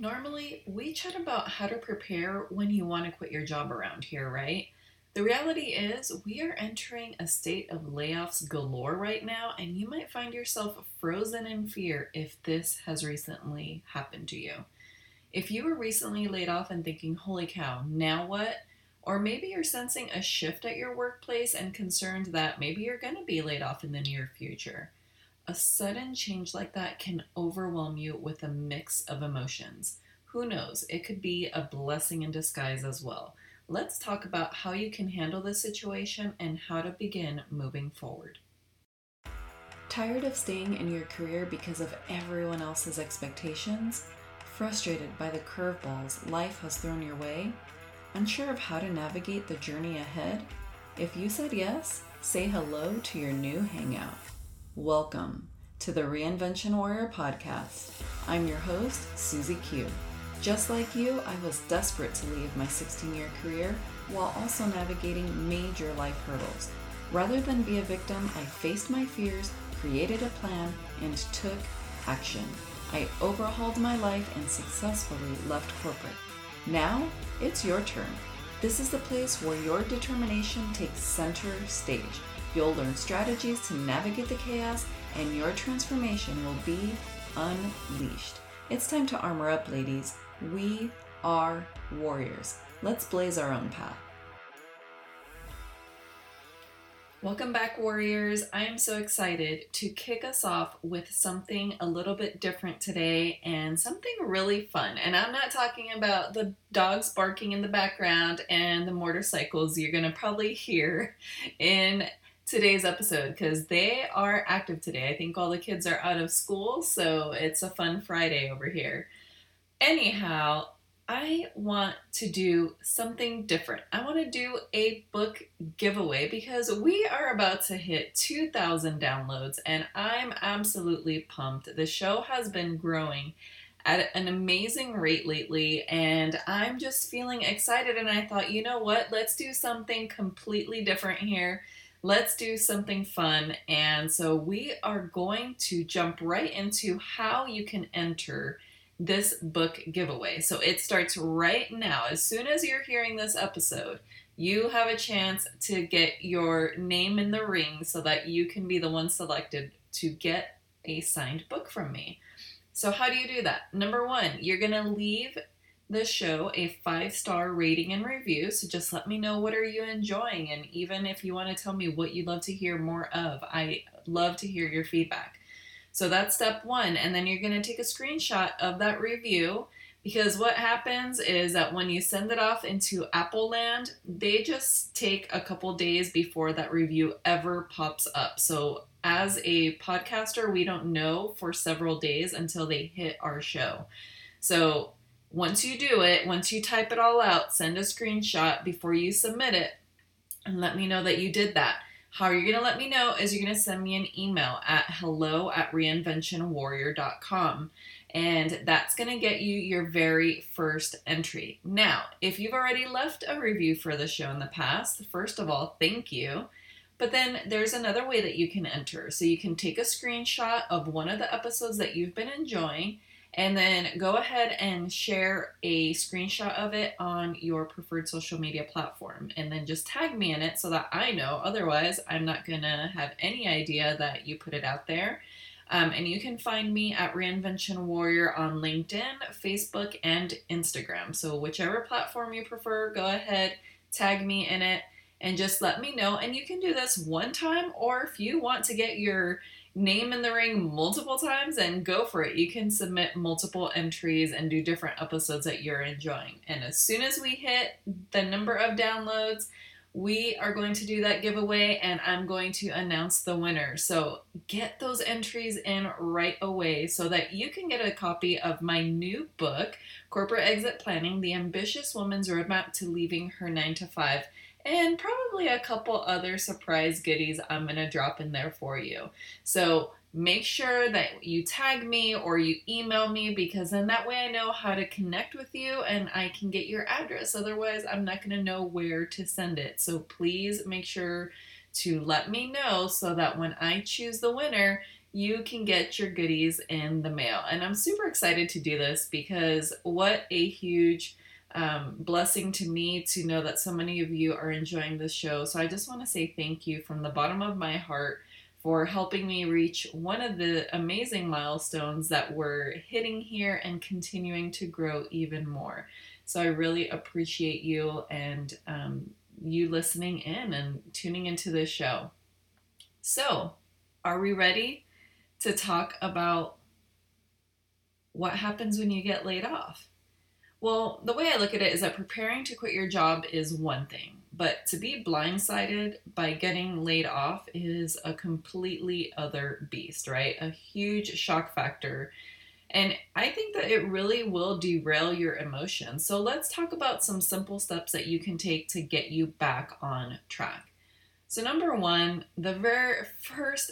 Normally, we chat about how to prepare when you want to quit your job around here, right? The reality is, we are entering a state of layoffs galore right now, and you might find yourself frozen in fear if this has recently happened to you. If you were recently laid off and thinking, holy cow, now what? Or maybe you're sensing a shift at your workplace and concerned that maybe you're going to be laid off in the near future. A sudden change like that can overwhelm you with a mix of emotions. Who knows? It could be a blessing in disguise as well. Let's talk about how you can handle this situation and how to begin moving forward. Tired of staying in your career because of everyone else's expectations? Frustrated by the curveballs life has thrown your way? Unsure of how to navigate the journey ahead? If you said yes, say hello to your new hangout. Welcome to the Reinvention Warrior podcast. I'm your host, Susie Q. Just like you, I was desperate to leave my 16 year career while also navigating major life hurdles. Rather than be a victim, I faced my fears, created a plan, and took action. I overhauled my life and successfully left corporate. Now, it's your turn. This is the place where your determination takes center stage. You'll learn strategies to navigate the chaos, and your transformation will be unleashed. It's time to armor up, ladies. We are warriors. Let's blaze our own path. Welcome back, Warriors. I am so excited to kick us off with something a little bit different today and something really fun. And I'm not talking about the dogs barking in the background and the motorcycles you're going to probably hear in today's episode because they are active today. I think all the kids are out of school, so it's a fun Friday over here. Anyhow, I want to do something different. I want to do a book giveaway because we are about to hit 2,000 downloads and I'm absolutely pumped. The show has been growing at an amazing rate lately and I'm just feeling excited and I thought, you know what? Let's do something completely different here let's do something fun. And so we are going to jump right into how you can enter this book giveaway. So it starts right now. As soon as you're hearing this episode, you have a chance to get your name in the ring so that you can be the one selected to get a signed book from me. So, how do you do that? Number one, you're going to leave the show a five star rating and review. So just let me know what are you enjoying, and even if you want to tell me what you'd love to hear more of, I love to hear your feedback. So that's step one, and then you're going to take a screenshot of that review because what happens is that when you send it off into Apple Land, they just take a couple days before that review ever pops up. So as a podcaster, we don't know for several days until they hit our show. So once you do it, once you type it all out, send a screenshot before you submit it and let me know that you did that. How you're going to let me know is you're going to send me an email at hello at reinventionwarrior.com and that's going to get you your very first entry. Now, if you've already left a review for the show in the past, first of all, thank you. But then there's another way that you can enter. So you can take a screenshot of one of the episodes that you've been enjoying and then go ahead and share a screenshot of it on your preferred social media platform. And then just tag me in it so that I know. Otherwise, I'm not going to have any idea that you put it out there. Um, and you can find me at Reinvention Warrior on LinkedIn, Facebook, and Instagram. So, whichever platform you prefer, go ahead, tag me in it, and just let me know. And you can do this one time, or if you want to get your name in the ring multiple times and go for it. You can submit multiple entries and do different episodes that you're enjoying. And as soon as we hit the number of downloads, we are going to do that giveaway and I'm going to announce the winner. So get those entries in right away so that you can get a copy of my new book, Corporate Exit Planning The Ambitious Woman's Roadmap to Leaving Her 9 to 5 and probably a couple other surprise goodies I'm going to drop in there for you. So make sure that you tag me or you email me because then that way I know how to connect with you and I can get your address. Otherwise, I'm not going to know where to send it. So please make sure to let me know so that when I choose the winner, you can get your goodies in the mail. And I'm super excited to do this because what a huge um, blessing to me to know that so many of you are enjoying this show. So I just want to say thank you from the bottom of my heart for helping me reach one of the amazing milestones that we're hitting here and continuing to grow even more. So I really appreciate you and um, you listening in and tuning into this show. So, are we ready to talk about what happens when you get laid off? Well, the way I look at it is that preparing to quit your job is one thing, but to be blindsided by getting laid off is a completely other beast, right? A huge shock factor. And I think that it really will derail your emotions. So let's talk about some simple steps that you can take to get you back on track. So, number one, the very first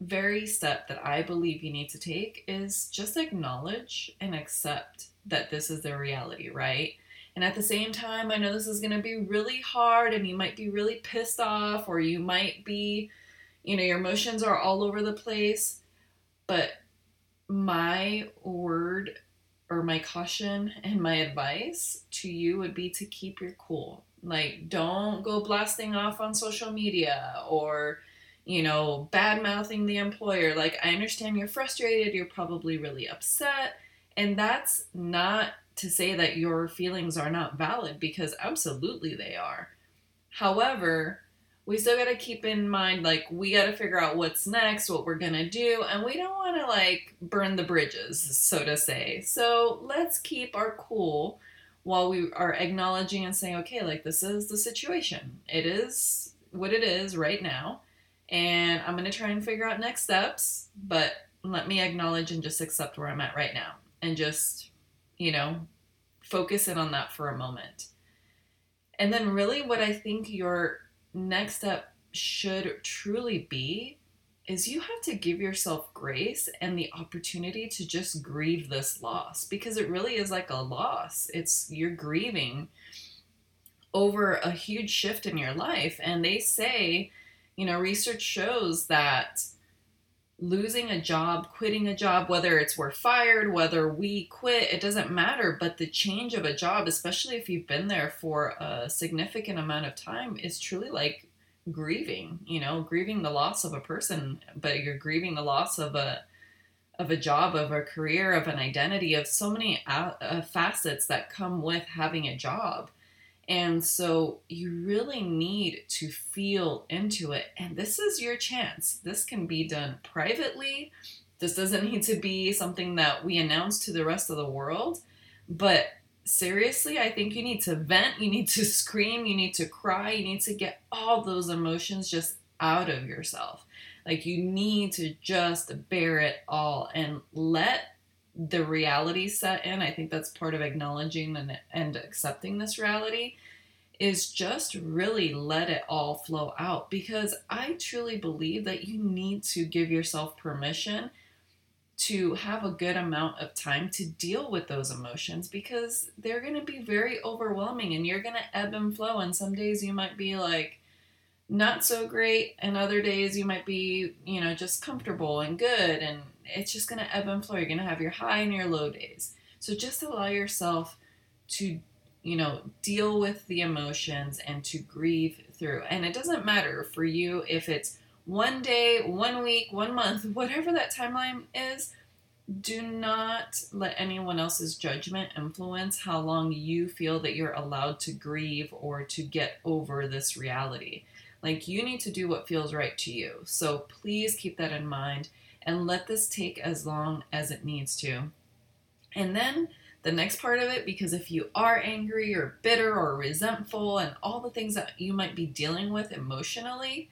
very step that I believe you need to take is just acknowledge and accept that this is the reality, right? And at the same time, I know this is going to be really hard and you might be really pissed off or you might be, you know, your emotions are all over the place. But my word or my caution and my advice to you would be to keep your cool. Like, don't go blasting off on social media or, you know, bad mouthing the employer. Like, I understand you're frustrated, you're probably really upset and that's not to say that your feelings are not valid because absolutely they are. However, we still got to keep in mind like we got to figure out what's next, what we're going to do, and we don't want to like burn the bridges, so to say. So, let's keep our cool while we are acknowledging and saying, okay, like this is the situation. It is what it is right now, and I'm going to try and figure out next steps, but let me acknowledge and just accept where I'm at right now and just, you know, focus in on that for a moment. And then, really, what I think your next step should truly be is you have to give yourself grace and the opportunity to just grieve this loss because it really is like a loss. It's you're grieving over a huge shift in your life. And they say, you know, research shows that losing a job, quitting a job, whether it's we're fired, whether we quit, it doesn't matter. But the change of a job, especially if you've been there for a significant amount of time, is truly like grieving, you know, grieving the loss of a person, but you're grieving the loss of a of a job, of a career, of an identity, of so many uh, facets that come with having a job. And so you really need to feel into it. And this is your chance. This can be done privately. This doesn't need to be something that we announce to the rest of the world. But seriously, I think you need to vent, you need to scream, you need to cry, you need to get all those emotions just out of yourself. Like you need to just bear it all and let the reality set in. I think that's part of acknowledging and, and accepting this reality is just really let it all flow out because I truly believe that you need to give yourself permission to have a good amount of time to deal with those emotions because they're going to be very overwhelming and you're going to ebb and flow. And some days you might be like, not so great, and other days you might be, you know, just comfortable and good. And it's just going to ebb and flow. You're going to have your high and your low days. So just allow yourself to, you know, deal with the emotions and to grieve through. And it doesn't matter for you if it's one day, one week, one month, whatever that timeline is. Do not let anyone else's judgment influence how long you feel that you're allowed to grieve or to get over this reality. Like, you need to do what feels right to you. So, please keep that in mind and let this take as long as it needs to. And then the next part of it, because if you are angry or bitter or resentful and all the things that you might be dealing with emotionally,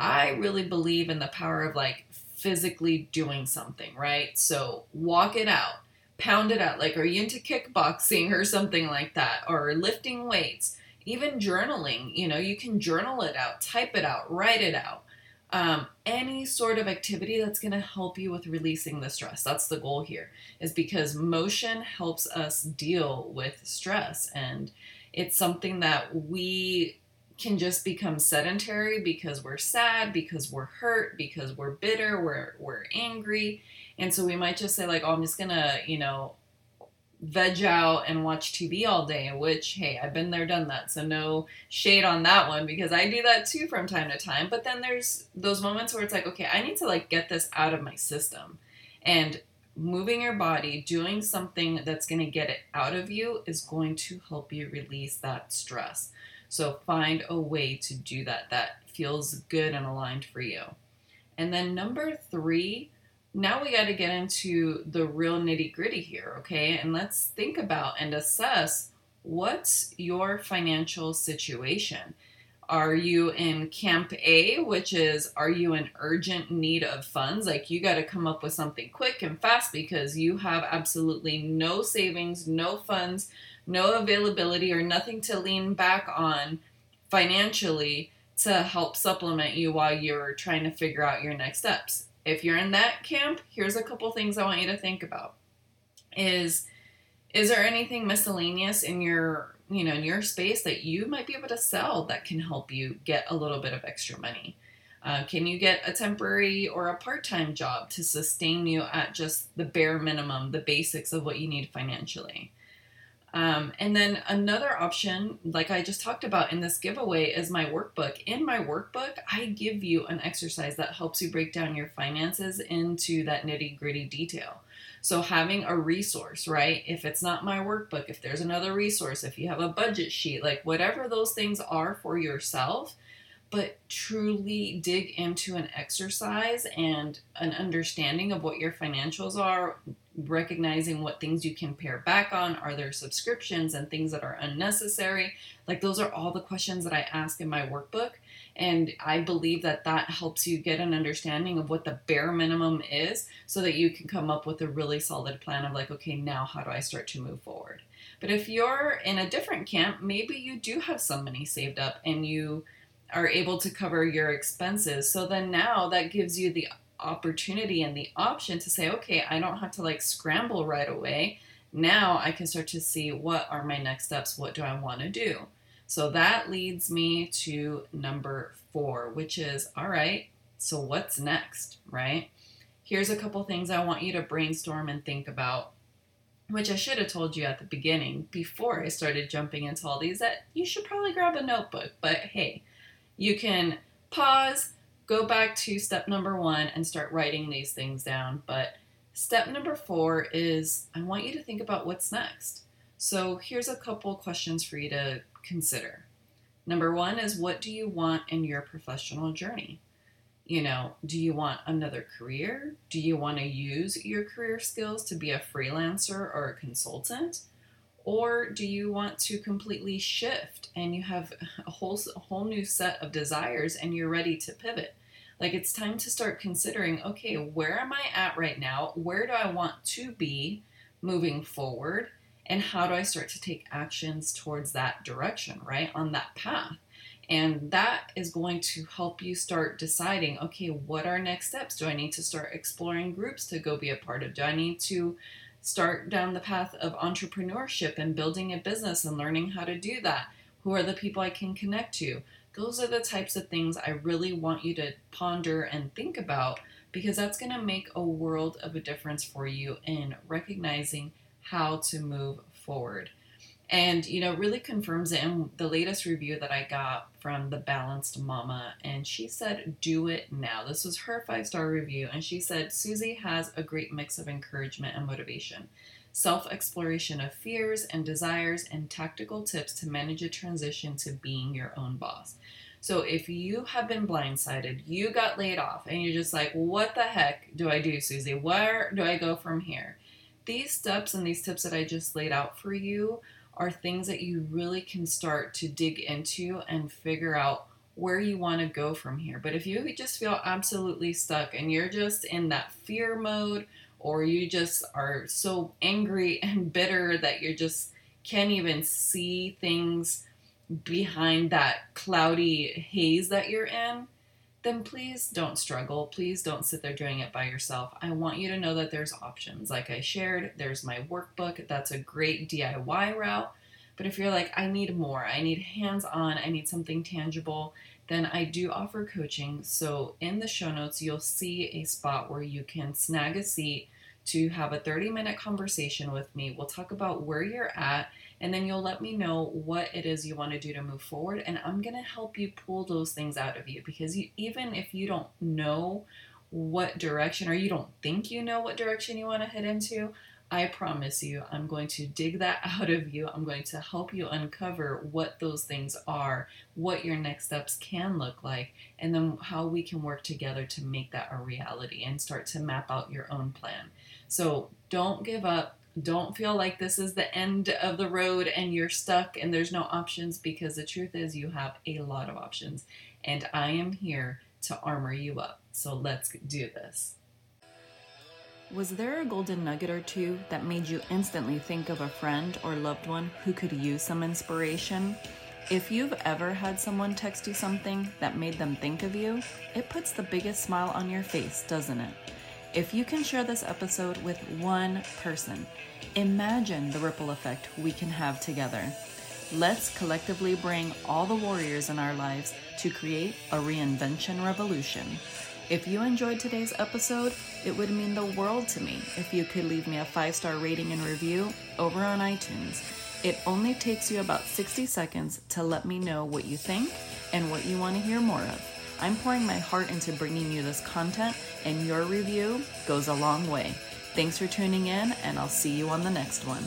I really believe in the power of like physically doing something, right? So walk it out, pound it out. Like, are you into kickboxing or something like that? Or lifting weights? Even journaling, you know, you can journal it out, type it out, write it out um, any sort of activity that's going to help you with releasing the stress. That's the goal here, is because motion helps us deal with stress. And it's something that we can just become sedentary because we're sad, because we're hurt, because we're bitter, we're we're angry. And so we might just say like, "Oh, I'm just going to, you know, veg out and watch TV all day, which, hey, I've been there, done that. So no shade on that one because I do that too from time to time. But then there's those moments where it's like, okay, I need to like get this out of my system. And moving your body, doing something that's going to get it out of you is going to help you release that stress. So find a way to do that that feels good and aligned for you. And then number three, now we got to get into the real nitty gritty here, okay? And let's think about and assess what's your financial situation. Are you in camp A, which is are you in urgent need of funds? Like you got to come up with something quick and fast because you have absolutely no savings, no funds, no availability, or nothing to lean back on financially to help supplement you while you're trying to figure out your next steps. If you're in that camp, here's a couple things I want you to think about. Is is there anything miscellaneous in your you know in your space that you might be able to sell that can help you get a little bit of extra money uh, can you get a temporary or a part-time job to sustain you at just the bare minimum the basics of what you need financially um, and then another option, like I just talked about in this giveaway, is my workbook. In my workbook, I give you an exercise that helps you break down your finances into that nitty gritty detail. So having a resource, right? If it's not my workbook, if there's another resource, if you have a budget sheet, like whatever those things are for yourself, but truly dig into an exercise and an understanding of what your financials are, recognizing what things you can pare back on. Are there subscriptions and things that are unnecessary? Like, those are all the questions that I ask in my workbook. And I believe that that helps you get an understanding of what the bare minimum is so that you can come up with a really solid plan of, like, okay, now how do I start to move forward? But if you're in a different camp, maybe you do have some money saved up and you are able to cover your expenses. So then now that gives you the opportunity and the option to say, okay, I don't have to like scramble right away. Now I can start to see what are my next steps? What do I want to do? So that leads me to number four, which is all right, so what's next, right? Here's a couple things I want you to brainstorm and think about, which I should have told you at the beginning before I started jumping into all these that you should probably grab a notebook. But hey, you can pause, go back to step number one, and start writing these things down. But step number four is I want you to think about what's next. So here's a couple questions for you to consider. Number one is what do you want in your professional journey? You know, do you want another career? Do you want to use your career skills to be a freelancer or a consultant? Or do you want to completely shift and you have a whole, a whole new set of desires and you're ready to pivot? Like it's time to start considering okay, where am I at right now? Where do I want to be moving forward? And how do I start to take actions towards that direction, right? On that path. And that is going to help you start deciding okay, what are next steps? Do I need to start exploring groups to go be a part of? Do I need to start down the path of entrepreneurship and building a business and learning how to do that? Who are the people I can connect to? Those are the types of things I really want you to ponder and think about because that's going to make a world of a difference for you in recognizing how to move forward and you know really confirms it in the latest review that i got from the balanced mama and she said do it now. This was her five star review and she said susie has a great mix of encouragement and motivation self-exploration of fears and desires and tactical tips to manage a transition to being your own boss. So if you have been blindsided you got laid off and you're just like what the heck do i do susie where do i go from here? These steps and these tips that i just laid out for you are things that you really can start to dig into and figure out where you want to go from here. But if you just feel absolutely stuck and you're just in that fear mode, or you just are so angry and bitter that you just can't even see things behind that cloudy haze that you're in, then please don't struggle. Please don't sit there doing it by yourself. I want you to know that there's options. Like I shared, there's my workbook. That's a great DIY route. But if you're like, I need more, I need hands on, I need something tangible, then I do offer coaching. So in the show notes, you'll see a spot where you can snag a seat to have a 30 minute conversation with me. We'll talk about where you're at and then you'll let me know what it is you want to do to move forward and i'm going to help you pull those things out of you because you, even if you don't know what direction or you don't think you know what direction you want to head into I promise you, I'm going to dig that out of you. I'm going to help you uncover what those things are, what your next steps can look like, and then how we can work together to make that a reality and start to map out your own plan. So don't give up. Don't feel like this is the end of the road and you're stuck and there's no options because the truth is you have a lot of options. And I am here to armor you up. So let's do this. Was there a golden nugget or two that made you instantly think of a friend or loved one who could use some inspiration? If you've ever had someone text you something that made them think of you, it puts the biggest smile on your face, doesn't it? If you can share this episode with one person, imagine the ripple effect we can have together. Let's collectively bring all the warriors in our lives to create a reinvention revolution. If you enjoyed today's episode, it would mean the world to me if you could leave me a five star rating and review over on iTunes. It only takes you about 60 seconds to let me know what you think and what you want to hear more of. I'm pouring my heart into bringing you this content, and your review goes a long way. Thanks for tuning in, and I'll see you on the next one.